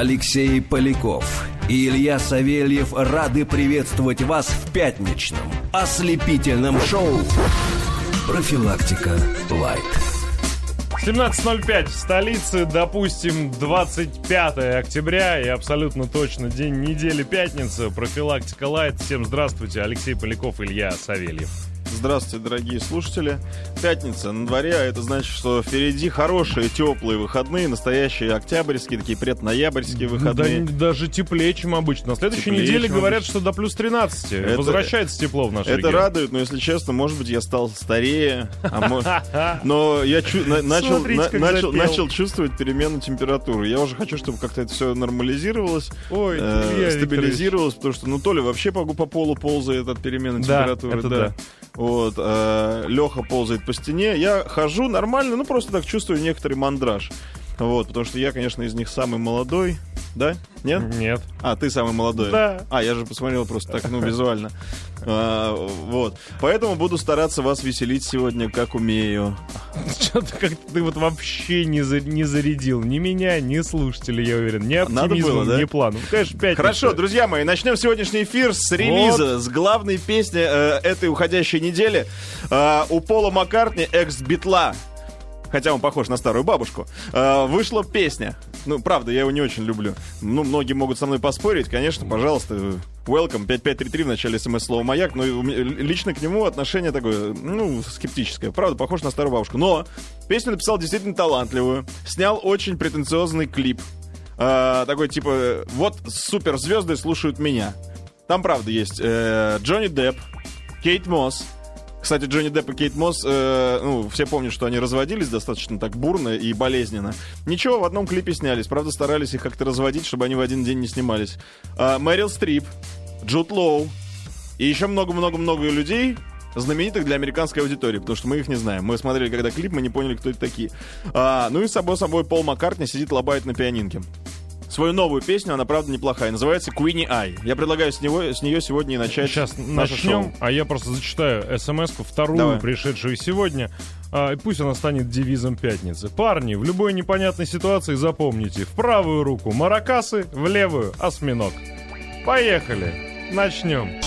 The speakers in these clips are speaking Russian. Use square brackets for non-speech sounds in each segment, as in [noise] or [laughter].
Алексей Поляков и Илья Савельев рады приветствовать вас в пятничном ослепительном шоу «Профилактика Лайт». 17.05 в столице, допустим, 25 октября и абсолютно точно день недели пятница. Профилактика Лайт. Всем здравствуйте. Алексей Поляков, Илья Савельев. Здравствуйте, дорогие слушатели. Пятница на дворе, а это значит, что впереди хорошие, теплые выходные, настоящие октябрьские, такие предноябрьские выходные. Да, даже теплее, чем обычно. На следующей Теплее, неделе говорят, обычно. что до плюс 13. Это- Возвращается тепло в наш Это регион. радует, но если честно, может быть, я стал старее. а мо- [laughs] Но я чу- на- начал, Смотрите, на- как начал, запел. начал чувствовать перемену температуры. Я уже хочу, чтобы как-то это все нормализировалось, Ой, э, стабилизировалось, потому что, ну, то ли вообще по, по полу ползает от перемены Да, температуры, это да. да. Вот, Леха ползает по стене. Я хожу нормально, ну просто так чувствую некоторый мандраж. Вот, потому что я, конечно, из них самый молодой. Да? Нет? Нет. А, ты самый молодой. Да. А, я же посмотрел просто так, ну, визуально. А, вот. Поэтому буду стараться вас веселить сегодня, как умею. Что-то как-то ты вот вообще не, за- не зарядил ни меня, ни слушателей, я уверен. Ни Надо оптимизмом, было, да? ни планом. Ну, конечно, пятница. Хорошо, друзья мои, начнем сегодняшний эфир с релиза, с главной песни э, этой уходящей недели. Э, у Пола Маккартни, экс-битла, хотя он похож на старую бабушку, э, вышла песня. Ну, правда, я его не очень люблю. Ну, многие могут со мной поспорить, конечно, пожалуйста. Welcome, 5533 в начале смс-слова «Маяк», но лично к нему отношение такое, ну, скептическое. Правда, похож на старую бабушку. Но песню написал действительно талантливую. Снял очень претенциозный клип. А, такой типа, вот суперзвезды слушают меня. Там, правда, есть э, Джонни Депп, Кейт Мосс. Кстати, Джонни Депп и Кейт Мосс, э, ну, все помнят, что они разводились достаточно так бурно и болезненно. Ничего, в одном клипе снялись. Правда, старались их как-то разводить, чтобы они в один день не снимались. А, Мэрил Стрип, Джуд Лоу и еще много-много-много людей, знаменитых для американской аудитории, потому что мы их не знаем. Мы смотрели когда клип, мы не поняли, кто это такие. А, ну и, само собой, Пол Маккартни сидит, лобает на пианинке. Свою новую песню, она, правда, неплохая. Называется Queenie Eye. Я предлагаю с, него, с нее сегодня и начать Сейчас наше начнем, шоу. а я просто зачитаю смс-ку, вторую, Давай. пришедшую сегодня. А, и пусть она станет девизом пятницы. Парни, в любой непонятной ситуации запомните. В правую руку маракасы, в левую осьминог. Поехали. Начнем.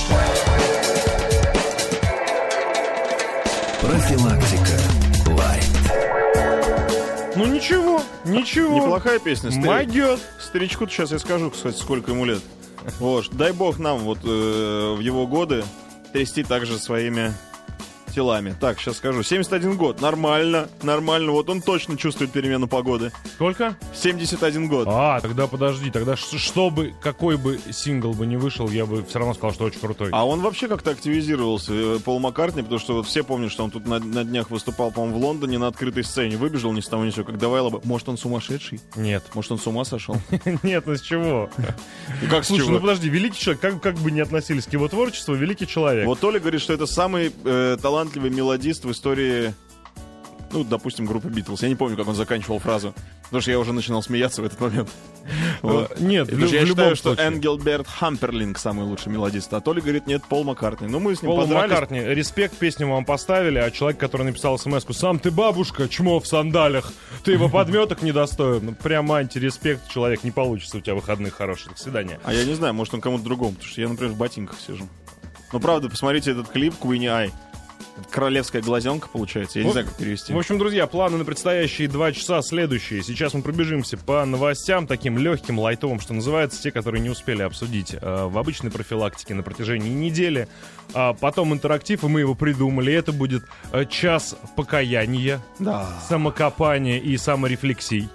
Профилактика. Ну ничего, ничего. Неплохая песня. Старик- Могет. Старичку сейчас я скажу, кстати, сколько ему лет. Вот, дай бог нам вот э, в его годы трясти также своими телами. Так, сейчас скажу. 71 год. Нормально, нормально. Вот он точно чувствует перемену погоды. Сколько? 71 год. А, тогда подожди, тогда что бы, какой бы сингл бы не вышел, я бы все равно сказал, что очень крутой. А он вообще как-то активизировался, э, Пол Маккартни, потому что вот все помнят, что он тут на, на днях выступал, по-моему, в Лондоне на открытой сцене. Выбежал ни с того ни с сего, как давай лоба. Может, он сумасшедший? Нет. Может, он с ума сошел? [laughs] Нет, ну с чего? Как Слушай, ну подожди, великий человек, как, бы не относились к его творчеству, великий человек. Вот Толя говорит, что это самый э, талантливый мелодист в истории, ну, допустим, группы Битлз. Я не помню, как он заканчивал фразу, потому что я уже начинал смеяться в этот момент. Вот. Э, Нет, в, я в считаю, любом что случае. Энгелберт Хамперлинг самый лучший мелодист, а Толя говорит, нет, Пол Маккартни. Ну, мы с ним подрались. Маккартни, респект, песню вам поставили, а человек, который написал смс сам ты бабушка, чмо в сандалях, ты его подметок недостоин. Ну, Прям антиреспект, человек, не получится у тебя выходных хороших. До свидания. А я не знаю, может, он кому-то другому, потому что я, например, в ботинках сижу. Ну, правда, посмотрите этот клип Queenie Eye. Королевская глазенка, получается. Я не знаю, как перевести. В общем, друзья, планы на предстоящие два часа следующие. Сейчас мы пробежимся по новостям, таким легким, лайтовым, что называется, те, которые не успели обсудить э, в обычной профилактике на протяжении недели. А потом интерактив, и мы его придумали. Это будет э, час покаяния, Да. самокопания и саморефлексий.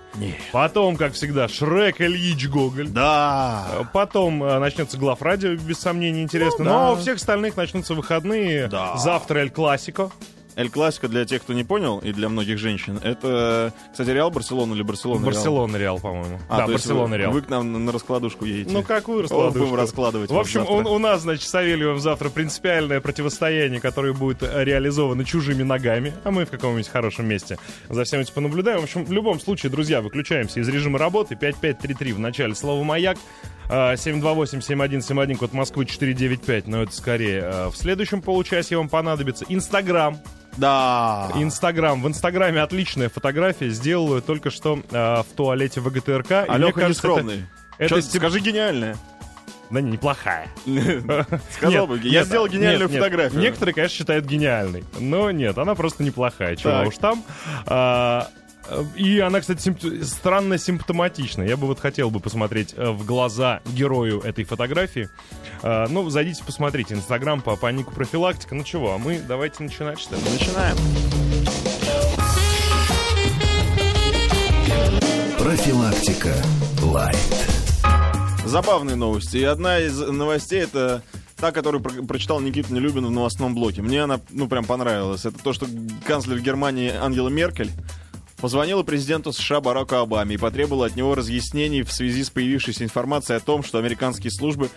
Потом, как всегда, Шрек Ильич Гоголь. Да. Э, Потом э, начнется глав радио, без сомнений, интересно. Ну, да. у всех остальных начнутся выходные. Да. Завтра Эль Классико. Эль Классика, для тех, кто не понял, и для многих женщин, это, кстати, Реал Барселона или Барселона Реал? Барселона Реал, по-моему. А, да, Барселона Реал. Вы к нам на, на раскладушку едете. Ну, какую раскладушку? будем раскладывать В общем, завтра. у, нас, значит, с Савельевым завтра принципиальное противостояние, которое будет э, реализовано чужими ногами, а мы в каком-нибудь хорошем месте за всем этим понаблюдаем. В общем, в любом случае, друзья, выключаемся из режима работы. 5533 в начале слова «Маяк». А, 728-7171, код Москвы 495, но это скорее э, в следующем получасе вам понадобится. Инстаграм, Да. Инстаграм. В Инстаграме отличная фотография. Сделала ее только что э, в туалете ВГТРК. И А мне Леха нескромный. Это Чё, степ- Скажи гениальная. Да не, неплохая. [laughs] Сказал бы, я сделал гениальную фотографию. Некоторые, конечно, считают гениальной. Но нет, она просто неплохая. Чего уж там. И она, кстати, симп- странно симптоматична. Я бы вот хотел бы посмотреть э, в глаза герою этой фотографии. А, ну, зайдите, посмотрите. Инстаграм по, по нику профилактика. Ну чего, а мы давайте начинать, что ли? Начинаем. Профилактика. Лайт. Забавные новости. И одна из новостей это та, которую про- прочитал Никита Нелюбин в новостном блоке. Мне она, ну, прям понравилась. Это то, что канцлер Германии Ангела Меркель позвонила президенту США Бараку Обаме и потребовала от него разъяснений в связи с появившейся информацией о том, что американские службы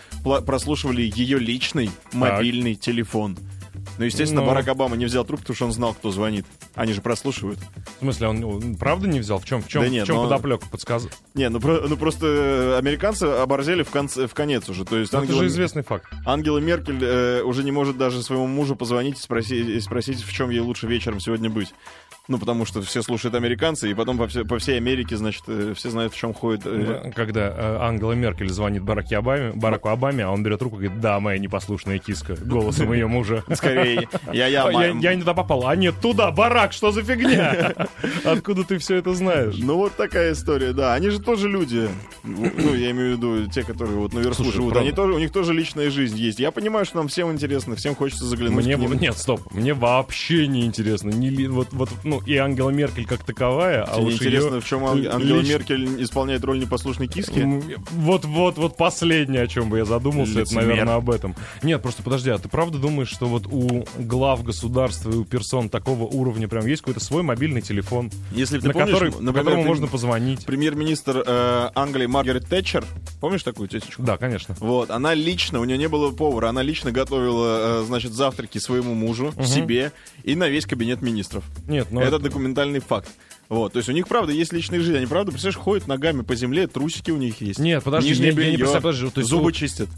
прослушивали ее личный мобильный телефон. Ну, естественно, Ну. Барак Обама не взял трубку, потому что он знал, кто звонит. Они же прослушивают. В смысле, он, он правда не взял? В чем, в чем, Да нет, в чем но- подоплека подсказ... Не, ну, про- ну просто э, американцы оборзели в, конце, в конец уже. То есть Ну, Это Ангела- же известный факт. Ангела Меркель э, уже не может даже своему мужу позвонить и спросить, и спросить, в чем ей лучше вечером сегодня быть. Ну, потому что все слушают американцы, и потом по, все- по всей Америке, значит, э, все знают, в чем ходит. э, Да, Когда э, Ангела Меркель звонит Бараке Обаме, Бараку Обаме, а он берет руку и говорит, да, моя непослушная киска, голосом ее мужа. [laughs] Скорее, я-я, [laughs] А, Я, я не туда попал. А нет, туда, барак, что за фигня? [laughs] Откуда ты все это знаешь? Ну, вот такая история, да. Они же тоже люди. Ну, я имею в виду те, которые вот наверху Слушай, живут. правда. Они тоже, у них тоже личная жизнь есть. Я понимаю, что нам всем интересно, всем хочется заглянуть Мне, нет, стоп, мне вообще не интересно. Не вот, вот, ну, и Ангела Меркель как таковая, а уж интересно, её в чем Ан- Ангела лич- Меркель исполняет роль непослушной киски? М, Вот, вот, вот последнее, о чем бы я задумался, это, Лицемер. наверное, об этом. Нет, просто подожди, а ты правда думаешь, что вот у глав государства и у персон такого уровня прям есть какой-то свой мобильный телефон, Если на, помнишь, который, например, которому ты- можно позвонить? Премьер-министр э, Англии Маргарет Тэтчер, помнишь такую тетечку? Да, конечно. Вот, она лично, у нее не было повара, она лично готовила, э, значит, завтраки своему мужу, себе и на весь кабинет министров. Нет, ну Это документальный факт. Вот, то есть у них, правда, есть личная жизнь. Они, правда, представляешь, ходят ногами по земле, трусики у них есть. Нет, подожди, Нижнее я- я не белье, представляю, подожди, то есть зубы у- чистят.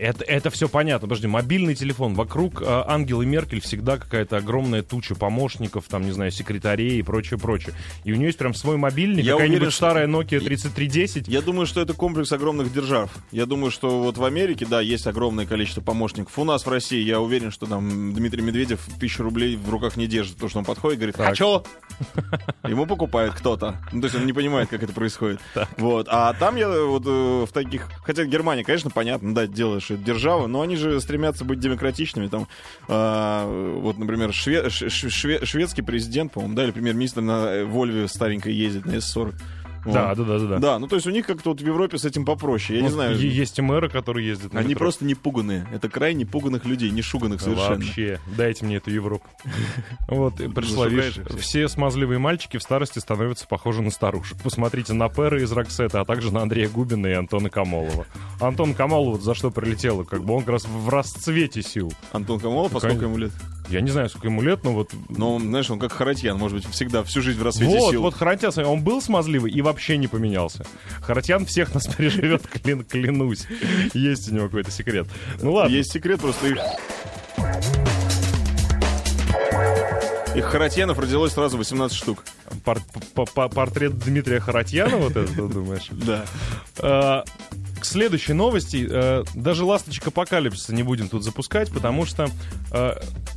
Это, это все понятно. Подожди, мобильный телефон. Вокруг э, Ангелы Меркель всегда какая-то огромная туча помощников, там, не знаю, секретарей и прочее, прочее. И у нее есть прям свой мобильник, Я какая-нибудь уверен, старая Nokia 3310. Я думаю, что это комплекс огромных держав. Я думаю, что вот в Америке, да, есть огромное количество помощников. У нас в России, я уверен, что там Дмитрий Медведев тысячу рублей в руках не держит, потому что он подходит и говорит, Так. а чё? Ему покупает кто-то. Ну, то есть он не понимает, как это происходит. Вот. А там я вот э, в таких... Хотя Германия, конечно, понятно, да, делаешь это держава, но они же стремятся быть демократичными. Там, а, вот, например, шве- шве- шведский президент, по-моему, да, или премьер-министр на э, Вольве старенькой ездит, на С-40. Да, да, да, да. да. Да, ну то есть у них как-то вот в Европе с этим попроще. Я Ну, не знаю. Есть и мэры, которые ездят на Они метро. просто не пуганные. Это крайне пуганных людей, не шуганных совершенно. Вообще, дайте мне эту Европу. [laughs] Вот, пришла, все смазливые мальчики в старости становятся похожи на старушек. Посмотрите на Пэра из Роксета, а также на Андрея Губина и Антона Камолова. Антон Камолов за что прилетело, как бы он как раз в расцвете сил. Антон Камолов, а сколько Конечно. ему лет? Я не знаю, сколько ему лет, но вот... Но, знаешь, он как Харатьян, может быть, всегда всю жизнь в рассвете Вот, сил. вот Харатьян, он был смазливый и вообще не поменялся. Харатьян всех нас [laughs] переживет, клин- клянусь. Есть у него какой-то секрет. Ну ладно. Есть секрет, просто их... Их Харатьянов родилось сразу 18 штук. Пор- по- по- портрет Дмитрия Харатьяна, вот это, ты думаешь? Да. Э, К следующей новости. э, Даже ласточек апокалипсиса не будем тут запускать, потому что, э,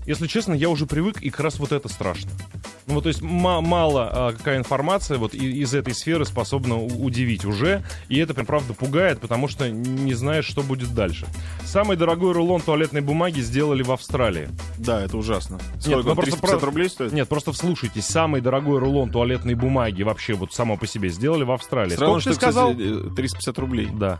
если честно, я уже привык, и как раз вот это страшно. Ну, вот, то есть ма- мало а, какая информация вот и- из этой сферы способна удивить уже, и это прям правда пугает, потому что не знаешь, что будет дальше. Самый дорогой рулон туалетной бумаги сделали в Австралии. Да, это ужасно. Нет, Сколько ну он, просто 350 про- рублей стоит? Нет, просто вслушайтесь, самый дорогой рулон туалетной бумаги вообще вот само по себе сделали в Австралии. Странно, Сколько что, ты сказал? кстати, э, 350 рублей. Да.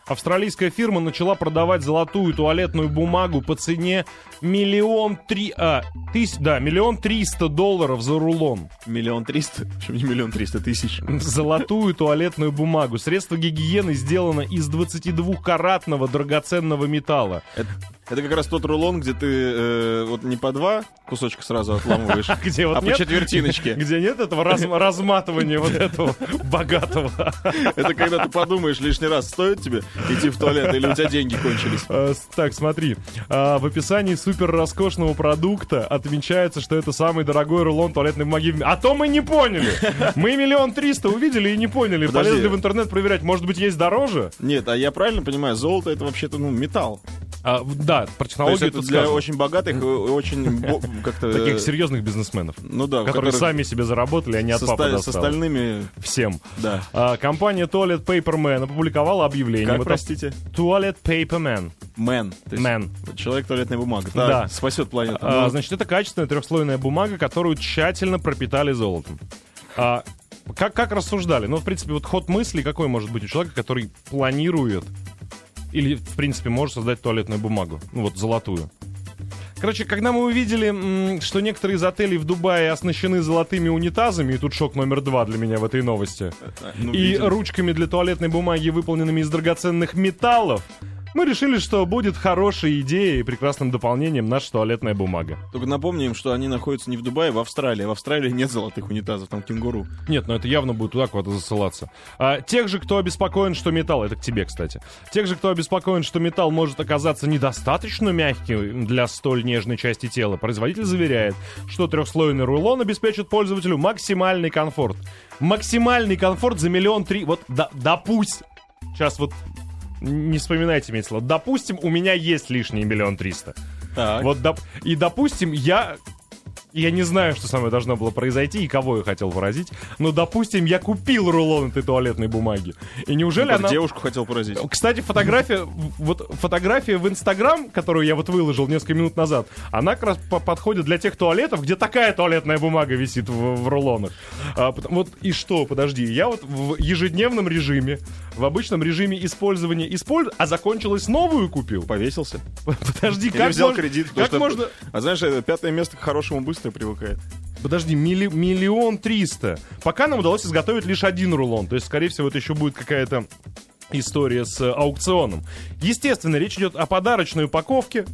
Австралийская фирма начала продавать золотую туалетную бумагу по цене миллион три... А, тысяч... Да, миллион триста долларов за рулон. Миллион триста? Почему не миллион триста тысяч? Золотую туалетную бумагу. Средство гигиены сделано из 22-каратного драгоценного металла. Это, Это как раз тот рулон, где ты э, вот не по два кусочка сразу отламываешь, [laughs] Где вот а по нет- четвертиночке. Где нет этого раз- разматывания вот [laughs] этого богатого. Это когда ты подумаешь лишний раз, стоит тебе идти в туалет или у тебя деньги кончились. С- Так, смотри. А, В описании супер роскошного продукта отмечается, что это самый дорогой рулон туалетной бумаги в мире. А то мы не поняли. Мы миллион триста увидели и не поняли. Подожди. Полезли в интернет проверять. Может быть, есть дороже? Нет, а я правильно понимаю, золото это вообще-то ну, металл. А, да, про То есть технологию это тут для сказано. очень богатых и очень как-то... Таких серьезных бизнесменов. Ну да, которые сами себе заработали, а не от папы с остальными... Всем. Да. А, компания Toilet Paper Man опубликовала объявление. Вот простите? Toilet Paper Man. Мэн. Man. Человек туалетная бумага. Да. Так, спасет планету. А, значит, это качественная трехслойная бумага, которую тщательно пропитали золотом. А, как, как рассуждали? Ну, в принципе, вот ход мысли какой может быть у человека, который планирует или, в принципе, может создать туалетную бумагу, ну вот золотую. Короче, когда мы увидели, что некоторые из отелей в Дубае оснащены золотыми унитазами, и тут шок номер два для меня в этой новости, [laughs] ну, и видимо. ручками для туалетной бумаги, выполненными из драгоценных металлов, мы решили, что будет хорошей идеей и прекрасным дополнением наша туалетная бумага. Только напомним, что они находятся не в Дубае, а в Австралии. В Австралии нет золотых унитазов, там кенгуру. Нет, но это явно будет туда куда-то засылаться. А, тех же, кто обеспокоен, что металл, это к тебе, кстати. Тех же, кто обеспокоен, что металл может оказаться недостаточно мягким для столь нежной части тела, производитель заверяет, что трехслойный рулон обеспечит пользователю максимальный комфорт. Максимальный комфорт за миллион три. Вот, да, допусть. Сейчас вот не вспоминайте мне слово. Допустим, у меня есть лишний миллион триста. Вот, доп- и, допустим, я... Я не знаю, что со мной должно было произойти и кого я хотел поразить, но, допустим, я купил рулон этой туалетной бумаги. И неужели Как она... девушку хотел поразить. Кстати, фотография, вот фотография в Инстаграм, которую я вот выложил несколько минут назад, она как раз по- подходит для тех туалетов, где такая туалетная бумага висит в, в рулонах. А, вот и что, подожди, я вот в ежедневном режиме, в обычном режиме использования использую, а закончилось новую купил. Повесился. Подожди, Или как взял можно- кредит. Как что- можно... А знаешь, это пятое место к хорошему быстро привыкает. Подожди, милли- миллион триста. Пока нам удалось изготовить лишь один рулон. То есть, скорее всего, это еще будет какая-то история с э, аукционом. Естественно, речь идет о подарочной упаковке.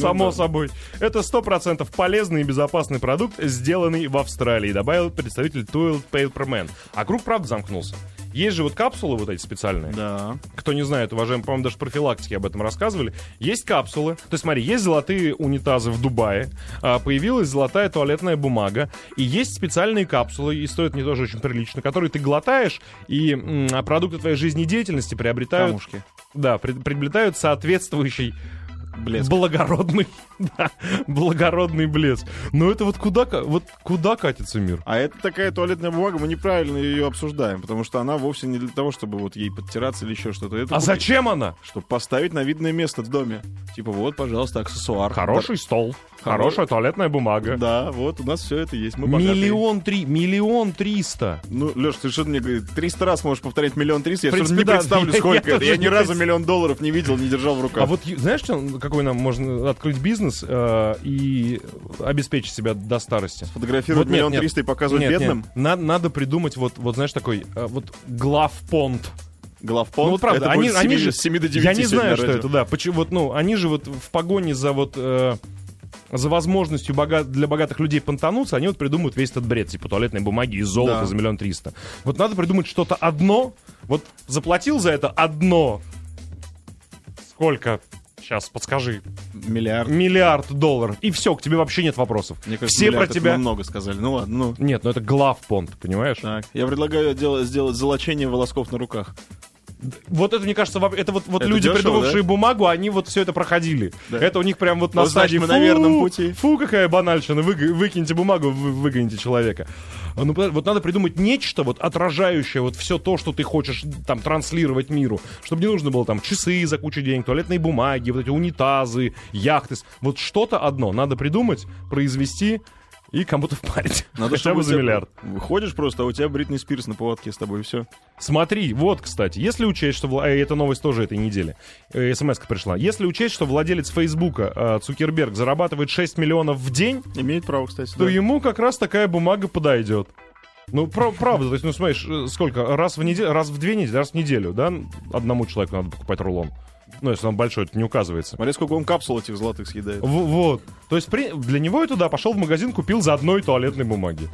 Само да. собой. Это 100% полезный и безопасный продукт, сделанный в Австралии, добавил представитель Toilet Paper Man. А круг, правда, замкнулся. Есть же вот капсулы вот эти специальные. Да. Кто не знает, уважаемые, по-моему, даже профилактики об этом рассказывали. Есть капсулы. То есть, смотри, есть золотые унитазы в Дубае, а, появилась золотая туалетная бумага, и есть специальные капсулы, и стоят они тоже очень прилично, которые ты глотаешь, и м, а продукты твоей жизнедеятельности приобретают... Камушки. Да, при- приобретают соответствующий Блеск. благородный, [laughs] да, благородный блеск. Но это вот куда, вот куда катится мир? А это такая туалетная бумага, мы неправильно ее обсуждаем, потому что она вовсе не для того, чтобы вот ей подтираться или еще что-то. Это А купи- зачем она? Чтобы поставить на видное место в доме. Типа вот, пожалуйста, аксессуар. Хороший стол, хорошая туалетная бумага. Да, вот у нас все это есть. Мы богатые. Миллион три, миллион триста. Ну, Леш, ты что мне говоришь? 300 раз можешь повторять миллион триста? Я принципе, не да. представлю, [laughs] Я- сколько я это. Я ни разу миллион долларов не видел, не держал в руках. А вот знаешь, что, какой нам можно открыть бизнес э, и обеспечить себя до старости? Фотографировать Вот миллион триста и показывать Нет, бедным? нет. Надо, надо придумать вот, вот знаешь такой э, вот главпонт. Главпонт? Ну вот правда, Это они, будет с они 7 же, с 7 до 9 я не знаю, на что это, да. Почему вот, ну, они же вот в погоне за вот э, за возможностью бога- для богатых людей понтануться, они вот придумают весь этот бред, типа туалетной бумаги из золота Да. за миллион триста. Вот надо придумать что-то одно. Вот заплатил за это одно. Сколько? Сейчас подскажи. Миллиард. Миллиард долларов. И все, к тебе вообще нет вопросов. Мне кажется, Все про тебя. много сказали. Ну ладно, ну. Нет, ну это главпонт, понимаешь? Так, я предлагаю делать, сделать золочение волосков на руках. Вот это, мне кажется, это вот, вот Это люди, дешево, придумавшие да? бумагу, они вот все это проходили. Да. Это у них прям вот на Вот, значит, стадии мы «Фу, на верном пути». Фу, какая банальщина, вы, выкиньте бумагу, вы, выгоните человека. А, Ну, вот надо придумать нечто, вот отражающее вот все то, что ты хочешь там транслировать миру. Чтобы не нужно было там часы за кучу денег, туалетные бумаги, вот эти унитазы, яхты. Вот что-то одно надо придумать, произвести и кому-то впарить. Надо, Хотя бы за тебя- миллиард. Выходишь просто, а у тебя Бритни Спирс на поводке с тобой, и все. Смотри, вот, кстати, если учесть, что... вла- э, Эта новость тоже этой недели. Э, смс пришла. Если учесть, что владелец Фейсбука э, Цукерберг зарабатывает 6 миллионов в день, Имеет право, кстати. то да. ему как раз такая бумага подойдет. Ну, правда, то есть, ну, смотришь, э, сколько? Раз в неделю, раз в две недели, раз в неделю, да? Одному человеку надо покупать рулон. Ну, если он большой, это не указывается. Смотри, сколько он капсул этих золотых съедает. В- вот. То есть при- для него я туда пошел в магазин, купил за одной туалетной бумаги.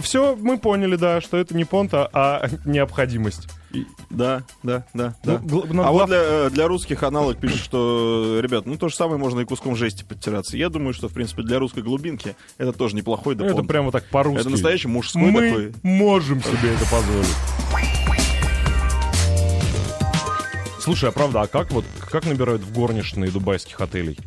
Все, мы поняли, да, что это не понта, а [laughs] необходимость. И- Да, да, да, Ну, да. гл- ну, а глав- вот для, э, для русских аналог пишет, что, ребят, ну то же самое можно и куском жести подтираться. Я думаю, что, в принципе, для русской глубинки это тоже неплохой Ну, это прямо так по-русски. Это настоящий мужской Мы такой. можем себе это позволить. Слушай, а правда, а как вот как набирают в горничные дубайских отелей?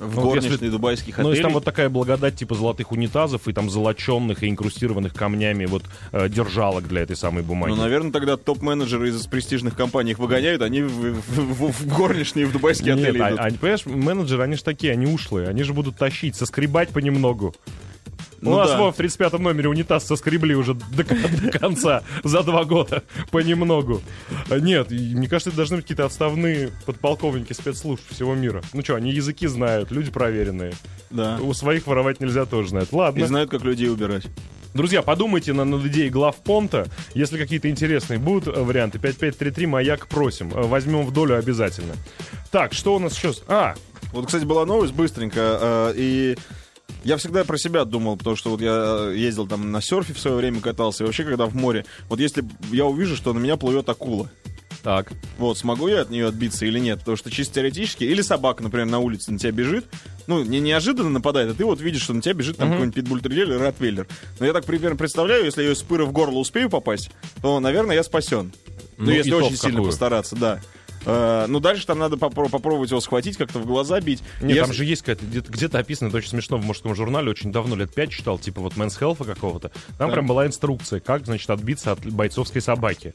В Ну, горничной если- дубайских Ну, отелей. если там вот такая благодать типа золотых унитазов и там золоченных и инкрустированных камнями вот э, держалок для этой самой бумаги. Ну, наверное, тогда топ-менеджеры из престижных компаний их выгоняют, они в, в- в- в горничные в дубайские Нет, отели а- идут. они, понимаешь, менеджеры, они же такие, они ушлые, они же будут тащить, соскребать понемногу. Ну У нас да. в 35-м номере унитаз соскребли уже до, до конца, за два года, понемногу. А Нет, и мне кажется, это должны быть какие-то отставные подполковники спецслужб всего мира. Ну что, они языки знают, люди проверенные. Да. У своих воровать нельзя тоже знают. И Ладно. знают, как людей убирать. Друзья, подумайте на, над идеей главпонта. Если какие-то интересные будут э, варианты, 5533 маяк просим. Э, Возьмем в долю обязательно. Так, что у нас сейчас? А, Вот, кстати, была новость быстренько, э, и я всегда про себя думал, потому что вот я ездил там на серфе в свое время катался, и вообще, когда в море, вот если я увижу, что на меня плывет акула, так. вот, смогу я от нее отбиться или нет? Потому что чисто теоретически, или собака, например, на улице на тебя бежит, ну, не неожиданно нападает, а ты вот видишь, что на тебя бежит там какой-нибудь питбультерьер или ротвейлер. Но я так примерно представляю, если я ее с пыра в горло успею попасть, то, наверное, я спасен. Ну, Ну, если очень сильно какую? постараться, да. Э, ну, дальше там надо попро- попробовать его схватить, как-то в глаза бить. Нет, Если- там же есть какая-то, где-то, описано, это очень смешно в мужском журнале, очень давно, лет пять читал, типа вот Men's Health какого-то. Там прям была инструкция, как, значит, отбиться от бойцовской собаки.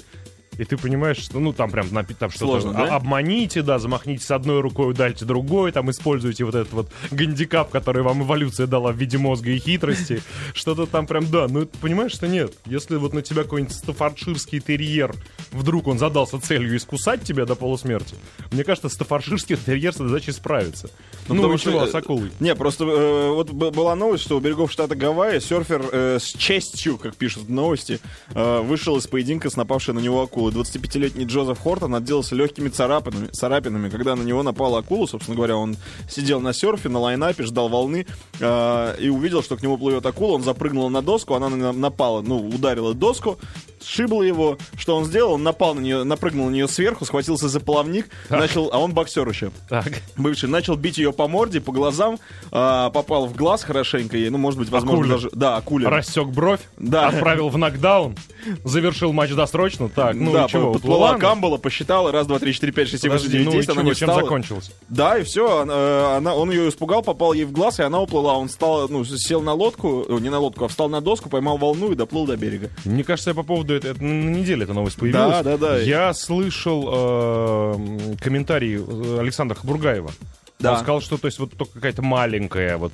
И ты понимаешь, что, ну, там прям там что-то... Да? Обманите, да, замахнитесь одной рукой, удальте другой, там используйте вот этот вот гандикап, который вам эволюция дала в виде мозга и хитрости. Что-то там прям, да, ну, понимаешь, что нет. Если вот на тебя какой-нибудь стаффордширский терьер, вдруг он задался целью искусать тебя до полусмерти, мне кажется, стаффордширский терьер с этой задачей справится. Ну, потому и что, э, с акулой? Не, просто э, вот была новость, что у берегов штата Гавайи серфер э, с честью, как пишут новости, э, вышел из поединка с напавшей на него акулой. 25-летний Джозеф Хортон отделался легкими царапинами, царапинами, когда на него напала акула. Собственно говоря, он сидел на серфе, на лайнапе, ждал волны э, и увидел, что к нему плывет акула. Он запрыгнул на доску, она напала, ну, ударила доску, сшибла его. Что он сделал? Он напал на нее, напрыгнул на нее сверху, схватился за половник, начал, а он боксер еще Так. бывший начал бить ее по морде, по глазам, а, попал в глаз хорошенько ей, ну, может быть, возможно, Акуле. даже... Да, акуле. Рассек бровь, Да. отправил в нокдаун, завершил матч досрочно. Так, ну да, чего, подплыла? Камбала, посчитала, раз, два, три, четыре, пять, шесть, семь, восемь, девять, ну десять, она не чем закончилось? Да, и все, она, она- он ее испугал, попал ей в глаз, и она уплыла. Он стал, ну, сел на лодку, э, не на лодку, а встал на доску, поймал волну и доплыл до берега. Мне кажется, я по поводу этого, это на неделе эта новость появилась. Да, да, да. Я слышал э, комментарий Александра Хабургаева. Да. Он сказал, что то есть вот только какая-то маленькая вот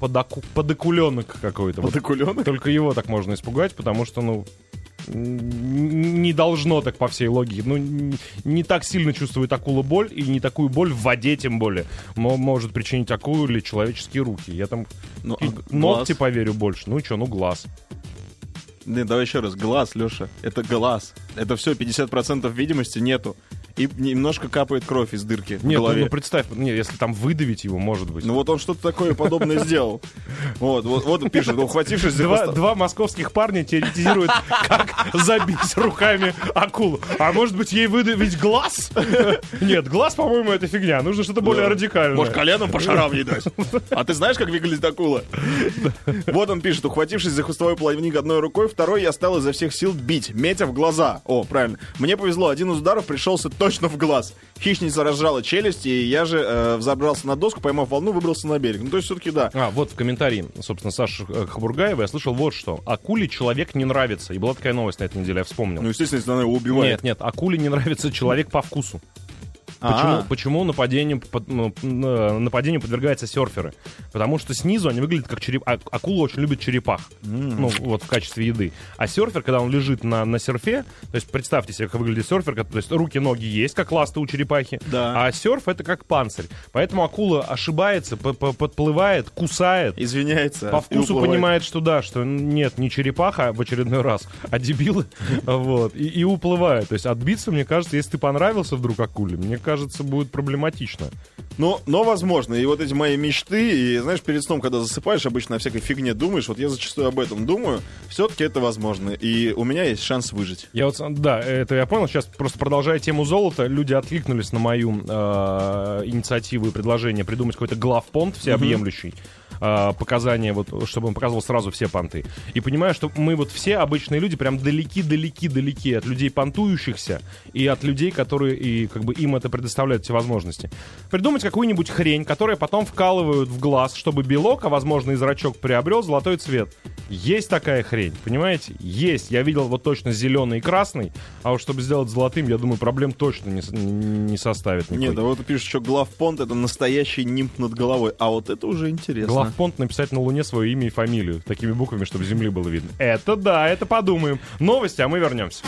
подаку, подокуленок какой-то. Вот Подокуленок? только его так можно испугать, потому что, ну, не должно так по всей логике. Ну, не так сильно чувствует акула боль, и не такую боль в воде тем более мо- может причинить акулу или человеческие руки. Я там Ну, а глаз? ногти поверю больше. Ну и что, ну глаз. Не, давай еще раз. Глаз, Леша. Это глаз. Это все, 50% видимости нету. И немножко капает кровь из дырки в Нет, ну, голове. ну представь, не, если там выдавить его, может быть. Ну вот он что-то такое подобное сделал. [laughs] Вот, вот, вот он пишет, ухватившись за Два, два московских парня теоретизируют, как забить руками акулу. А может быть, ей выдавить глаз? [laughs] Нет, глаз, по-моему, это фигня. Нужно что-то более радикальное. Может, коленом по шарам ей дать. [laughs] А ты знаешь, как выглядит акула? Вот он пишет, ухватившись за хвостовой плавник одной рукой, второй я стал изо всех сил бить, метя в глаза. О, правильно. Мне повезло, один из ударов пришелся точно в глаз. Хищница разжала челюсти, и я же э, взобрался на доску, поймав волну, выбрался на берег. Ну, то есть, все-таки да. А, вот в комментарии, собственно, Саши э, Хабургаева я слышал вот что. Акуле человек не нравится. И была такая новость на этой неделе, я вспомнил. Ну, естественно, если она его убивает. Нет, нет, акуле не нравится человек по вкусу. А. Почему, почему нападению, под- ну, нападению подвергаются серферы? Потому что снизу они выглядят как череп... а- Акула очень любит черепах. Ну, вот в качестве еды. А серфер, когда он лежит на, на серфе, то есть представьте себе, как выглядит серфер, как- то есть руки, ноги есть, как ласты у черепахи. Да. А серф это как панцирь. Поэтому акула ошибается, п- п- подплывает, кусает. Извиняется. По вкусу понимает, что да, что нет, не черепаха в очередной раз, а дебилы, [laughs] вот, и, и уплывает. То есть отбиться, мне кажется, если ты понравился вдруг акуле, мне кажется, кажется, будет проблематично. Но, но возможно. И вот эти мои мечты, и знаешь, перед сном, когда засыпаешь, обычно о всякой фигне думаешь, вот я зачастую об этом думаю, все-таки это возможно. И у меня есть шанс выжить. Я вот, да, это я понял. Сейчас просто продолжая тему золота, люди откликнулись на мою э, инициативу и предложение придумать какой-то главпонт всеобъемлющий. э, показания, вот, чтобы он показывал сразу все понты. И понимаю, что мы вот все обычные люди прям далеки-далеки-далеки от людей понтующихся и от людей, которые и как бы им это предоставляют эти возможности. Придумать какую-нибудь хрень, которая потом вкалывают в глаз, чтобы белок, а возможно и зрачок приобрел золотой цвет. Есть такая хрень, понимаете? Есть. Я видел вот точно зеленый и красный, а вот чтобы сделать золотым, я думаю, проблем точно не, не составит никакой. Нет, да вот ты пишешь, что главпонт это настоящий нимб над головой. А вот это уже интересно. Главпонт написать на Луне свое имя и фамилию такими буквами, чтобы Земли было видно. Это да, это подумаем. Новости, а мы вернемся.